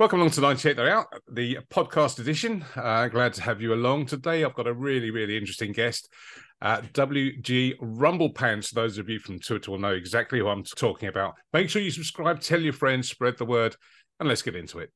Welcome along to 98 They're Out, the podcast edition. Uh, glad to have you along today. I've got a really, really interesting guest. Uh, WG Rumble Pants. Those of you from Twitter will know exactly who I'm talking about. Make sure you subscribe, tell your friends, spread the word, and let's get into it.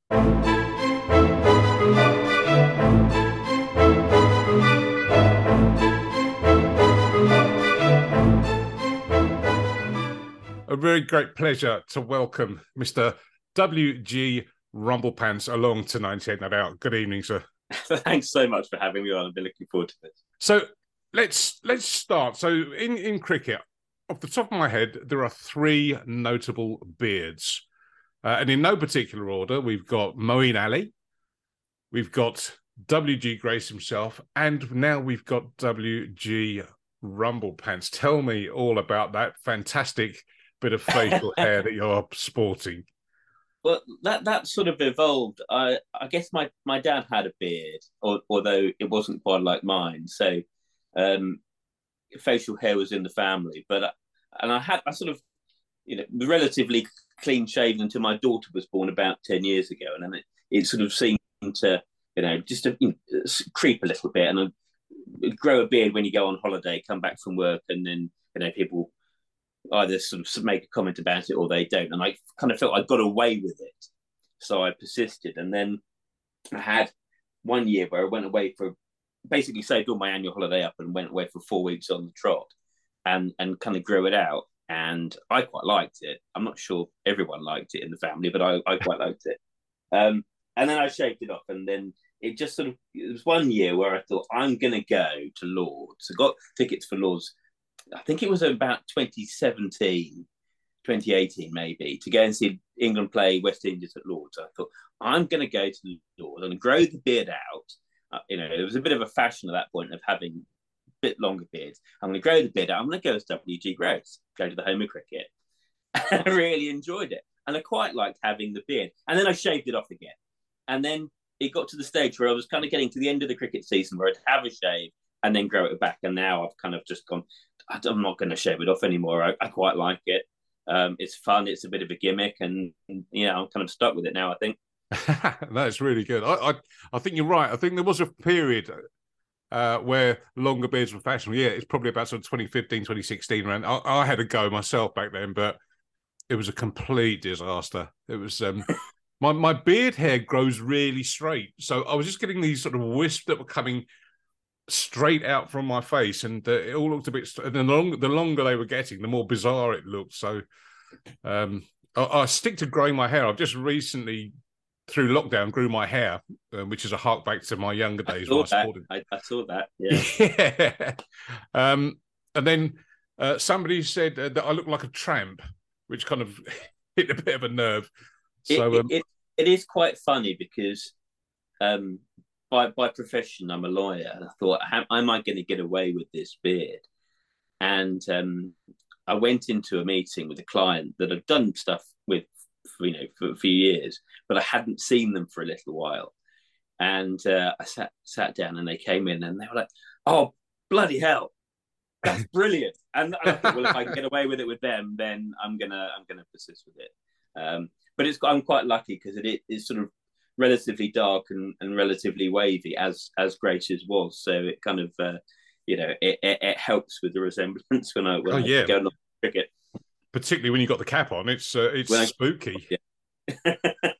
A very great pleasure to welcome Mr. WG Rumble Pants along to 98 Not Out. Good evening, sir. Thanks so much for having me on. I've been looking forward to this. So let's let's start. So in in cricket, off the top of my head, there are three notable beards, uh, and in no particular order. We've got Moeen Ali, we've got WG Grace himself, and now we've got WG Rumble Pants. Tell me all about that fantastic bit of facial hair that you're sporting. Well, that that sort of evolved. I I guess my my dad had a beard, or, although it wasn't quite like mine. So, um, facial hair was in the family. But uh, and I had I sort of, you know, relatively clean shaven until my daughter was born about ten years ago, and then it, it sort of seemed to you know just to you know, creep a little bit, and I grow a beard when you go on holiday, come back from work, and then you know people either sort of make a comment about it or they don't. And I kind of felt I got away with it. So I persisted. And then I had one year where I went away for basically saved all my annual holiday up and went away for four weeks on the trot and and kind of grew it out. And I quite liked it. I'm not sure everyone liked it in the family, but I, I quite liked it. Um, and then I shaved it off, and then it just sort of it was one year where I thought I'm going to go to Lords. I got tickets for Lords I think it was about 2017, 2018 maybe, to go and see England play West Indies at Lords. I thought, I'm going to go to Lords and grow the beard out. Uh, you know, it was a bit of a fashion at that point of having a bit longer beards. I'm going to grow the beard out. I'm going to go as WG Grace, go to the home of cricket. I really enjoyed it. And I quite liked having the beard. And then I shaved it off again. And then it got to the stage where I was kind of getting to the end of the cricket season where I'd have a shave and then grow it back. And now I've kind of just gone, I'm not going to shave it off anymore. I, I quite like it. Um, it's fun. It's a bit of a gimmick, and yeah, I'm kind of stuck with it now. I think. That's really good. I, I, I think you're right. I think there was a period uh, where longer beards were fashionable. Yeah, it's probably about sort of 2015, 2016 around. I, I, had a go myself back then, but it was a complete disaster. It was um, my my beard hair grows really straight, so I was just getting these sort of wisps that were coming straight out from my face, and uh, it all looked a bit. And the longer the longer they were getting, the more bizarre it looked. So, um, I, I stick to growing my hair. I've just recently through lockdown grew my hair, uh, which is a hark back to my younger days. I saw, that. I, I saw that. Yeah. yeah. Um, and then uh, somebody said uh, that I look like a tramp, which kind of hit a bit of a nerve. So it, um, it, it is quite funny because um, by by profession, I'm a lawyer. And I thought, how am I going to get away with this beard? And um, I went into a meeting with a client that I've done stuff with, for, you know, for a few years, but I hadn't seen them for a little while. And uh, I sat sat down, and they came in, and they were like, "Oh, bloody hell, that's brilliant!" And, and I thought, well, if I can get away with it with them, then I'm gonna I'm gonna persist with it. Um, but it's I'm quite lucky because it, it is sort of relatively dark and, and relatively wavy as as Grace's was. So it kind of uh, you know it, it, it, helps with the resemblance when I when oh, I yeah. go on cricket. Particularly when you got the cap on, it's uh, it's when spooky. I, yeah.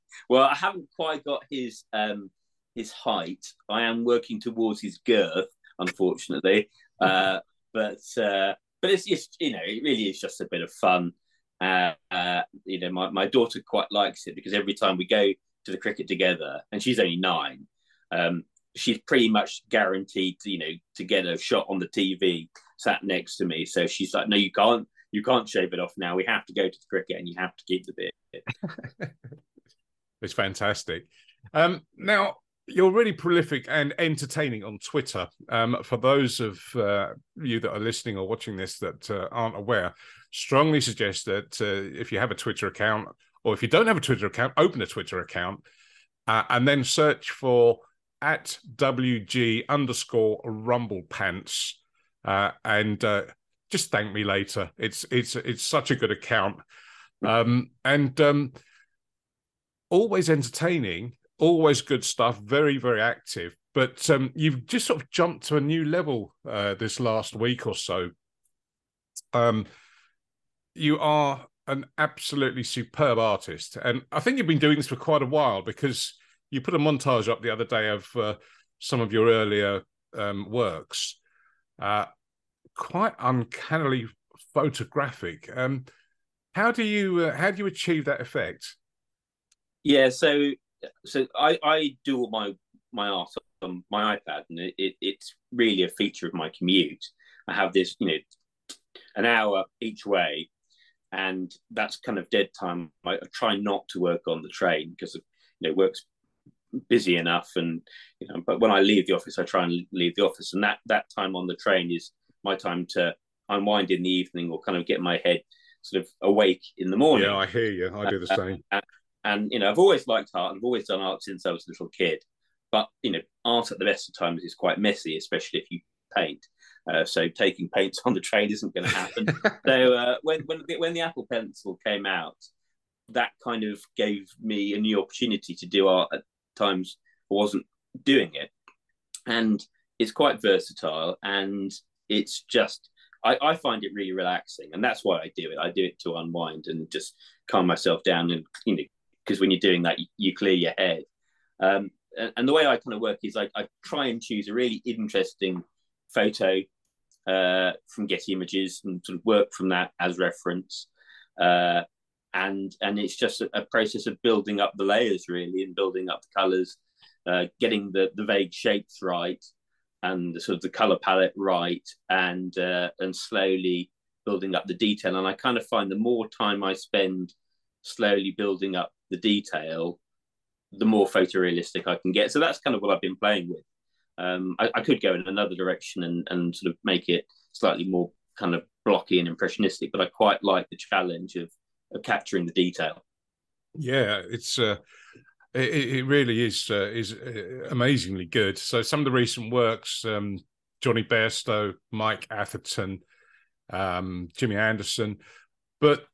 well, I haven't quite got his um, his height. I am working towards his girth, unfortunately. uh, but uh, but it's just you know it really is just a bit of fun. Uh, uh, you know, my, my daughter quite likes it because every time we go to the cricket together, and she's only nine. Um, she's pretty much guaranteed, to, you know, to get a shot on the TV sat next to me. So she's like, "No, you can't. You can't shave it off now. We have to go to the cricket, and you have to keep the beard." it's fantastic. Um, now you're really prolific and entertaining on Twitter. Um, for those of uh, you that are listening or watching this that uh, aren't aware, strongly suggest that uh, if you have a Twitter account or if you don't have a Twitter account, open a Twitter account uh, and then search for at WG underscore Rumble Pants uh, and uh, just thank me later. It's it's it's such a good account, um, and um, always entertaining, always good stuff, very, very active. But um, you've just sort of jumped to a new level uh, this last week or so. Um, you are an absolutely superb artist, and I think you've been doing this for quite a while because you put a montage up the other day of uh, some of your earlier um, works, uh, quite uncannily photographic. Um, how do you uh, how do you achieve that effect? Yeah, so so I I do all my my art on my iPad, and it, it, it's really a feature of my commute. I have this, you know, an hour each way, and that's kind of dead time. I, try not to work on the train because you know work's busy enough, and you know. But when I leave the office, I try and leave the office, and that that time on the train is my time to unwind in the evening or kind of get my head sort of awake in the morning. Yeah, I hear you. I do the same. Uh, and, and, you know, I've always liked art. I've always done art since I was a little kid. But you know, art at the best of times is quite messy, especially if you paint. Uh, so taking paints on the train isn't going to happen. so uh, when when the, when the Apple Pencil came out, that kind of gave me a new opportunity to do art at times I wasn't doing it, and it's quite versatile and it's just I, I find it really relaxing, and that's why I do it. I do it to unwind and just calm myself down, and you know, because when you're doing that, you, you clear your head. Um, and, and, the way I kind of work is I, I try and choose a really interesting photo uh, from Getty Images and sort of work from that as reference. Uh, and and it's just a, a, process of building up the layers really and building up the colors, uh, getting the the vague shapes right, and the sort of the color palette right and uh, and slowly building up the detail. And i kind of find the more time i spend slowly building up the detail the more photorealistic i can get. So that's kind of what i've been playing with um, I, I, could go in another direction and, and sort of make it slightly more kind of blocky and impressionistic but i quite like the challenge of, of capturing the detail yeah it's uh it, it really is uh, is uh, amazingly good. So some of the recent works, um, Jonny Bairstow, Mike Atherton, um, Jimmy Anderson, but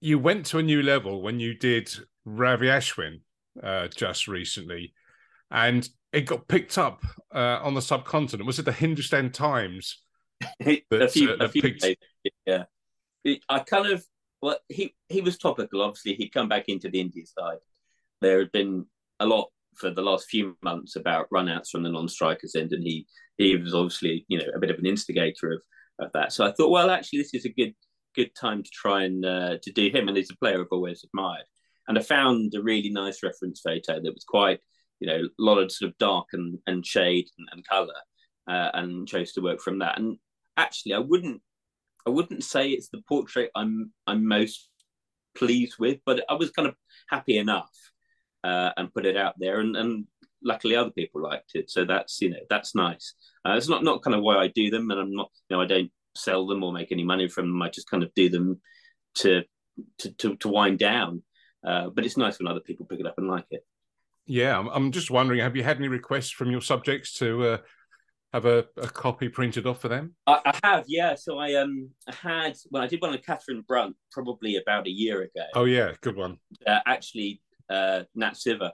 you went to a new level when you did Ravi Ashwin uh, just recently, and it got picked up uh, on the subcontinent. Was it the Hindustan Times? That, a few, uh, a few picked... yeah. I kind of well, he he was topical. Obviously, he'd come back into the India side, there had been a lot for the last few months about runouts from the non-strikers end, and he he was obviously you know a bit of an instigator of of that. So I thought, well, actually, this is a good good time to try and uh, to do him, and he's a player I've always admired. And I found a really nice reference photo that was quite you know a lot of sort of dark and and shade and, and color, uh, and chose to work from that. And actually, I wouldn't I wouldn't say it's the portrait I'm I'm most pleased with, but I was kind of happy enough uh, and put it out there, and, and luckily other people liked it. So that's you know that's nice. Uh, it's not not kind of why I do them, and I'm not you know I don't sell them or make any money from them. I just kind of do them to to to, to wind down. Uh, but it's nice when other people pick it up and like it. Yeah, I'm, I'm just wondering, have you had any requests from your subjects to uh, have a, a copy printed off for them? I, I, have, yeah. So I um had well, I did one of Katherine Brunt probably about a year ago. Oh yeah, good one. Uh, actually, uh, Nat Sciver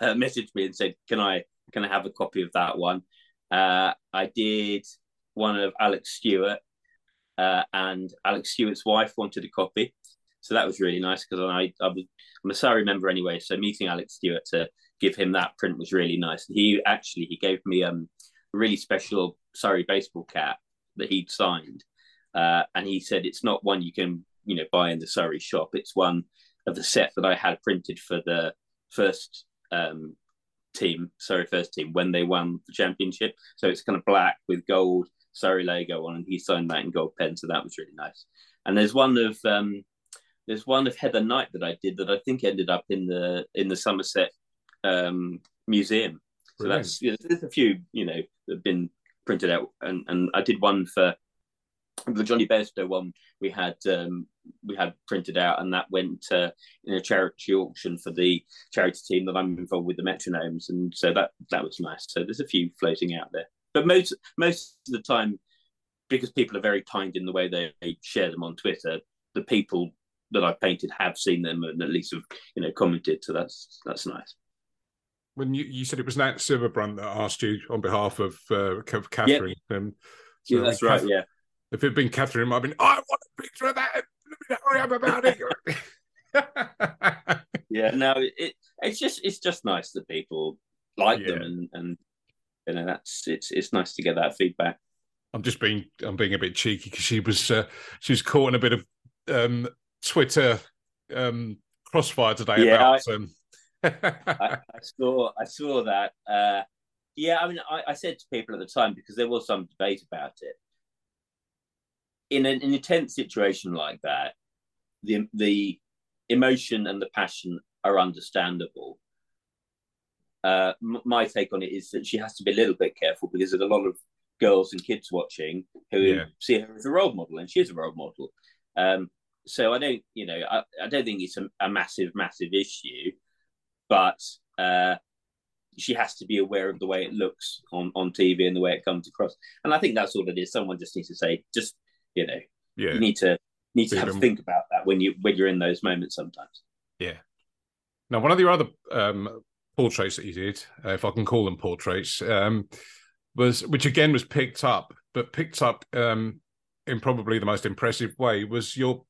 uh, messaged me and said, "Can I can I have a copy of that one?" Uh, I did one of Alex Stewart, uh, and Alex Stewart's wife wanted a copy, so that was really nice because I, I was, I'm a Surrey member anyway, so meeting Alex Stewart to give him that print was really nice. He actually he gave me um, a really special Surrey baseball cap that he'd signed, uh, and he said it's not one you can you know buy in the Surrey shop. It's one of the set that I had printed for the first um, team, Surrey first team, when they won the championship. So it's kind of black with gold Surrey logo on, and he signed that in gold pen. So that was really nice. And there's one of um, there's one of Heather Knight that I did that I think ended up in the in the Somerset um, Museum. So Brilliant. that's you know, there's a few you know that have been printed out, and and I did one for the Jonny Bairstow one we had um, we had printed out, and that went uh, in a charity auction for the charity team that I'm involved with, the Metronomes, and so that that was nice. So there's a few floating out there, but most most of the time, because people are very kind in the way they share them on Twitter, the people that I painted have seen them and at least have you know commented. So that's that's nice. When you, you said it was Nat Sciver-Brunt that asked you on behalf of uh, Katherine. Yep. Um, so yeah, that's right. Katherine, yeah. If it'd been Katherine, it might have been. I want a picture of that. Hurry up about it. yeah, no, it, it's just it's just nice that people like yeah. them and and you know that's it's it's nice to get that feedback. I'm just being I'm being a bit cheeky because she was uh, she was caught in a bit of um, Twitter um, crossfire today yeah, about. I, um... I, I, saw I saw that. Uh, yeah, I mean, I, I, said to people at the time because there was some debate about it. In an, in a tense situation like that, the the emotion and the passion are understandable. Uh, my take on it is that she has to be a little bit careful because there's a lot of girls and kids watching who yeah. see her as a role model, and she is a role model. Um, so I don't, you know, I, I don't think it's a, a massive, massive issue, but uh, she has to be aware of the way it looks on on TV and the way it comes across. And I think that's all it is. Someone just needs to say, just you know, yeah. you need to need to have to think about that when you when you're in those moments sometimes. Yeah. Now, one of your other um, portraits that you did, uh, if I can call them portraits, um, was which again was picked up, but picked up um, in probably the most impressive way was your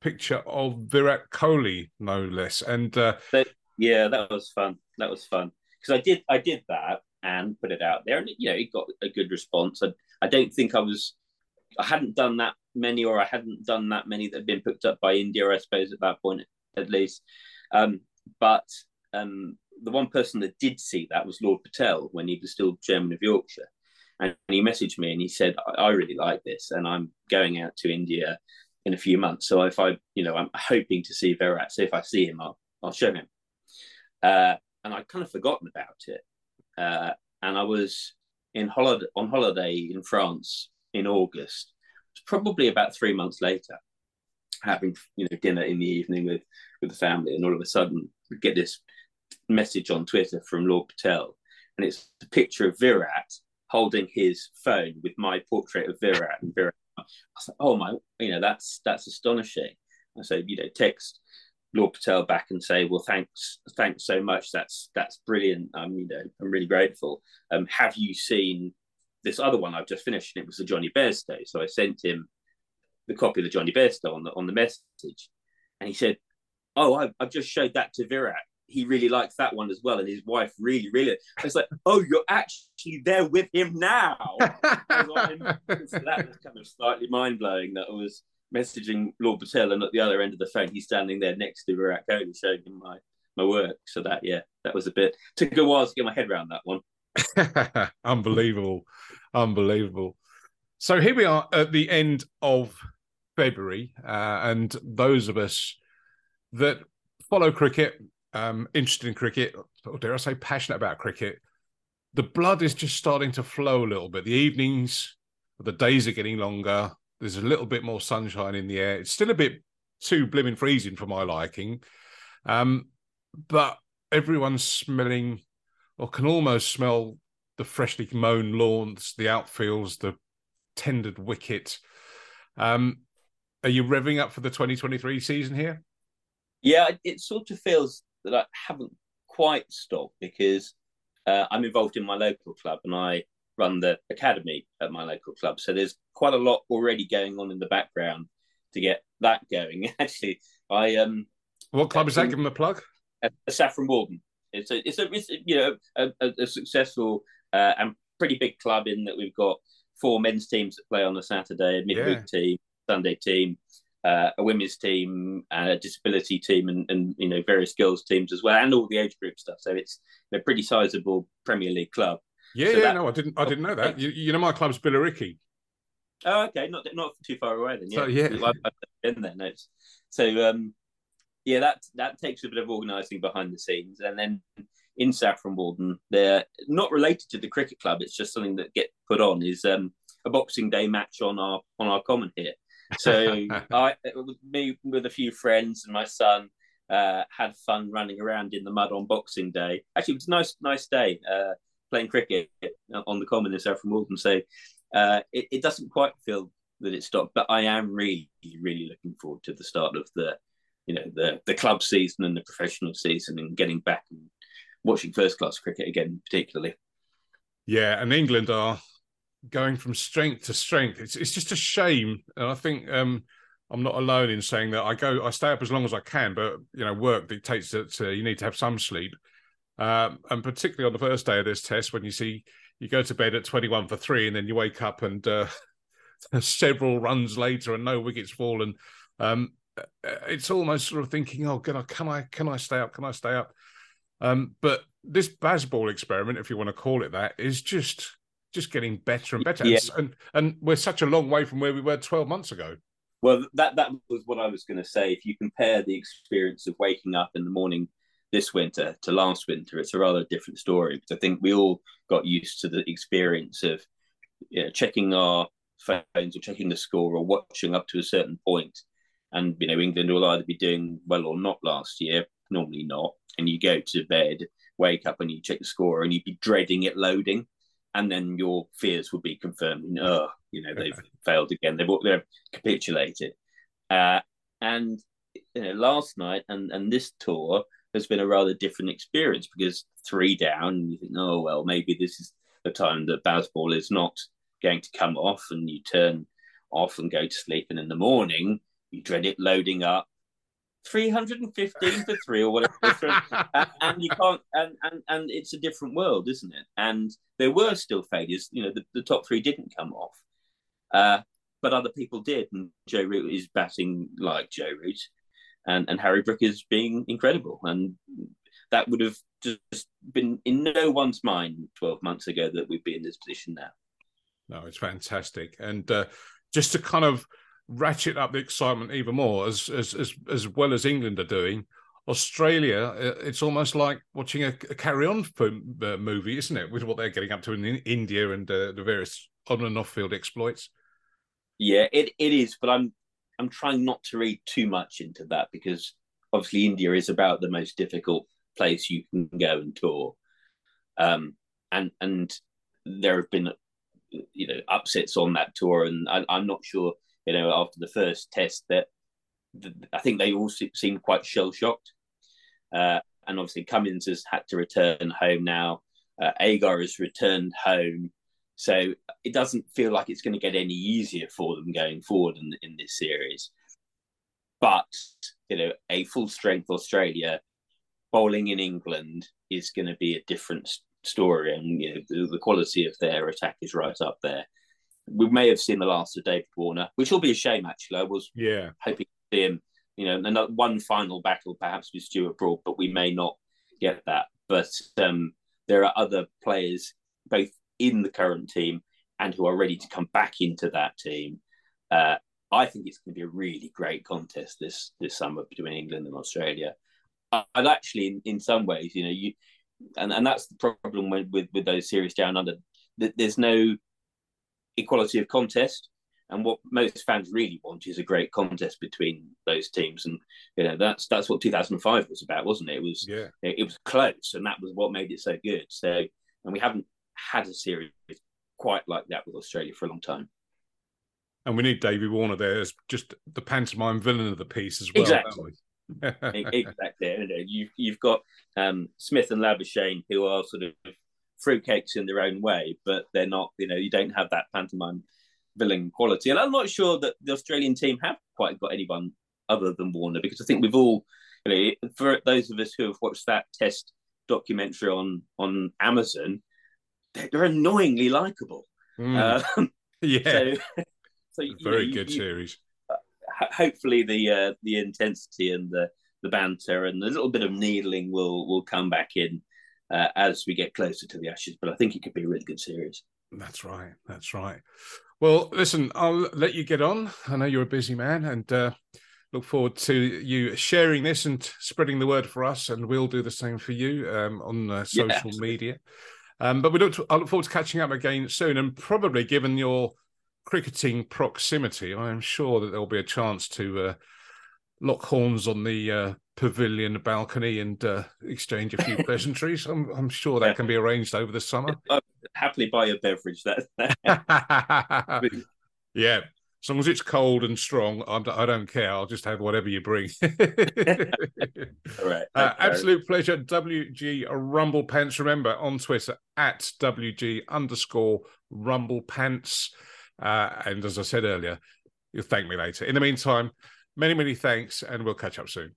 picture of Virat Kohli, no less. And uh, yeah, that was fun. That was fun because I did I did that and put it out there, and you know it got a good response. I, I don't think I was I hadn't done that many, or I hadn't done that many that had been picked up by India, I suppose, at that point at least. Um, but um, the one person that did see that was Lord Patel when he was still chairman of Yorkshire. And he messaged me and he said, I, I really like this and I'm going out to India in a few months. So if I, you know, I'm hoping to see Virat. So if I see him, I'll, I'll show him. Uh, and I'd kind of forgotten about it. Uh, and I was in holiday on holiday in France in August. It's probably about three months later, having you know dinner in the evening with with the family, and all of a sudden we get this message on Twitter from Lord Patel, and it's a picture of Virat holding his phone with my portrait of Virat and Virat. I was like, oh my, you know, that's that's astonishing. I said, you know, text Lord Patel back and say, well, thanks, thanks so much. That's that's brilliant. I'm, you know, I'm really grateful. Um, have you seen this other one I've just finished? And it was the Jonny Bairstow. So I sent him the copy of the Jonny Bairstow on the on the message, and he said, oh, I've, I've just showed that to Virat he really likes that one as well, and his wife really, really. It's like, oh, you're actually there with him now. so that was kind of slightly mind blowing. That I was messaging Lord Patel, and at the other end of the phone, he's standing there next to Virat Kohli, showing him my my work. So that, yeah, that was a bit took a while to get my head around that one. unbelievable, unbelievable. So here we are at the end of February, uh, and those of us that follow cricket um, interested in cricket, or dare I say, passionate about cricket, the blood is just starting to flow a little bit. The evenings, the days are getting longer. There's a little bit more sunshine in the air. It's still a bit too blimmin' freezing for my liking, um, but everyone's smelling, or can almost smell the freshly mown lawns, the outfields, the tendered wicket. Um, are you revving up for the 2023 season here? Yeah, it sort of feels that I haven't quite stopped because uh, I'm involved in my local club and I run the academy at my local club. So there's quite a lot already going on in the background to get that going. Actually, I um. What club is that? Give them a plug. A, a Saffron Walden. It's a it's a it's, you know a, a, a successful uh, and pretty big club in that we've got four men's teams that play on a Saturday, a midweek yeah. team, Sunday team, uh, a women's team, a disability team, and, and you know various girls teams as well, and all the age group stuff. So it's a pretty sizable Premier League club. Yeah, so yeah, that, no, I didn't, I didn't know that. You, you know, my club's Billericay. Oh, okay, not not too far away then. Yeah, so, yeah, I've, I've been there. No, so um, yeah, that that takes a bit of organising behind the scenes, and then in Saffron Walden, they're not related to the cricket club. It's just something that get put on. Is um, a Boxing Day match on our on our common here. So I, me with a few friends and my son, uh, had fun running around in the mud on Boxing Day. Actually, it was a nice, nice day uh, playing cricket on the common in Saffron Walden. So uh, it, it, doesn't quite feel that it stopped, but I am really, really looking forward to the start of the you know the the club season and the professional season, and getting back and watching first class cricket again, particularly. Yeah, and England are going from strength to strength. It's it's just a shame, and I think um, I'm not alone in saying that. I go, I stay up as long as I can, but you know, work dictates that uh, you need to have some sleep, um, and particularly on the first day of this test, when you see you go to bed at 21 for three, and then you wake up and uh, several runs later and no wickets fallen. Um, uh, it's almost sort of thinking, oh, can I, can I, can I stay up? Can I stay up? Um, but this Bazball experiment, if you want to call it that, is just just getting better and better. Yeah. And, and we're such a long way from where we were 12 months ago. Well, that that was what I was going to say. If you compare the experience of waking up in the morning this winter to last winter, it's a rather different story. Because I think we all got used to the experience of you know, checking our phones or checking the score or watching up to a certain point. And you know, England will either be doing well or not last year. Normally not. And you go to bed, wake up, and you check the score, and you'd be dreading it loading and then your fears would be confirmed. Oh, you know, they've failed again. They've, they've capitulated. Uh, and you know, last night and and this tour has been a rather different experience because three down, and you think, oh well, maybe this is the time that Bazball is not going to come off, and you turn off and go to sleep, and in the morning you dread it loading up, 315 for three or whatever and, and, you can't and, and and it's a different world isn't it? And there were still failures you know the, the top three didn't come off. Uh, but other people did and joe root is batting like joe root and and harry brook is being incredible. And that would have just been in no one's mind 12 months ago that we'd be in this position now. No it's fantastic. And uh, just to kind of ratchet up the excitement even more, as as as, as well as England are doing. Australia, uh, it's almost like watching a, a carry-on uh, movie, isn't it? With what they're getting up to in India and uh, the various on and off-field exploits. Yeah, it, it is, but I'm I'm trying not to read too much into that because obviously India is about the most difficult place you can go and tour, um, and and there have been you know upsets on that tour, and I, I'm not sure you know, after the first test that the, I think they all seemed quite shell shocked. Uh, and obviously Cummins has had to return home now. Uh, Agar has returned home. So it doesn't feel like it's going to get any easier for them going forward in, in this series. But, you know, a full strength Australia bowling in England is going to be a different story. And, you know, the, the quality of their attack is right up there we may have seen the last of David Warner, which will be a shame. Actually, I was yeah hoping to see him. You know, another one final battle perhaps with Stuart Broad, but we may not get that. But um, there are other players both in the current team and who are ready to come back into that team. Uh, I think it's going to be a really great contest this this summer between England and Australia. And actually, in, in some ways, you know, you and, and that's the problem with, with, with those series down under. There's no equality of contest. And what most fans really want is a great contest between those teams, and you know that's that's what 2005 was about, wasn't it? It was yeah. it, it was close, and that was what made it so good. So, and we haven't had a series quite like that with Australia for a long time. And we need David Warner there as just the pantomime villain of the piece as well. Exactly. exactly. You, you've got um, Smith and Labuschagne who are sort of fruitcakes in their own way, but they're not. You know, you don't have that pantomime villain quality. And I'm not sure that the Australian team have quite got anyone other than Warner because I think we've all, you know, for those of us who have watched that Test documentary on on Amazon, they're, they're annoyingly likable. Mm. Uh, yeah. So, so very know, good you, series. Uh, hopefully, the uh, the intensity and the the banter and a little bit of needling will will come back in uh, as we get closer to the Ashes. But I think it could be a really good series. That's right. That's right. Well, listen, I'll let you get on. I know you're a busy man, and uh, look forward to you sharing this and spreading the word for us. And we'll do the same for you um, on uh, social yeah, media. Um, but we look. To, I look forward to catching up again soon, and probably given your cricketing proximity, I am sure that there'll be a chance to uh, lock horns on the uh, pavilion balcony and uh, exchange a few pleasantries. I'm, I'm sure that yeah. can be arranged over the summer. I'll happily buy a beverage. That. yeah, As long as it's cold and strong, I'm, I do not care. I'll just have whatever you bring. All right. Uh, absolute pleasure. WG Rumble Pants. Remember on Twitter at WG underscore Rumble Pants. Uh, and as I said earlier, you'll thank me later. In the meantime, many, many thanks, and we'll catch up soon.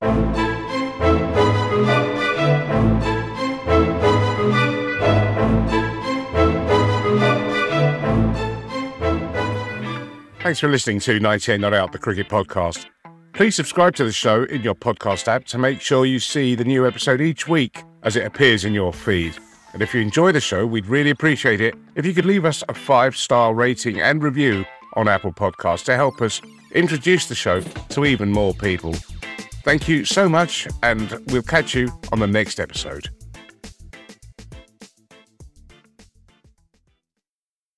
Thanks for listening to 98 Not Out, the cricket podcast. Please subscribe to the show in your podcast app to make sure you see the new episode each week as it appears in your feed. And if you enjoy the show, we'd really appreciate it if you could leave us a five star rating and review on Apple Podcasts to help us introduce the show to even more people. Thank you so much, and we'll catch you on the next episode.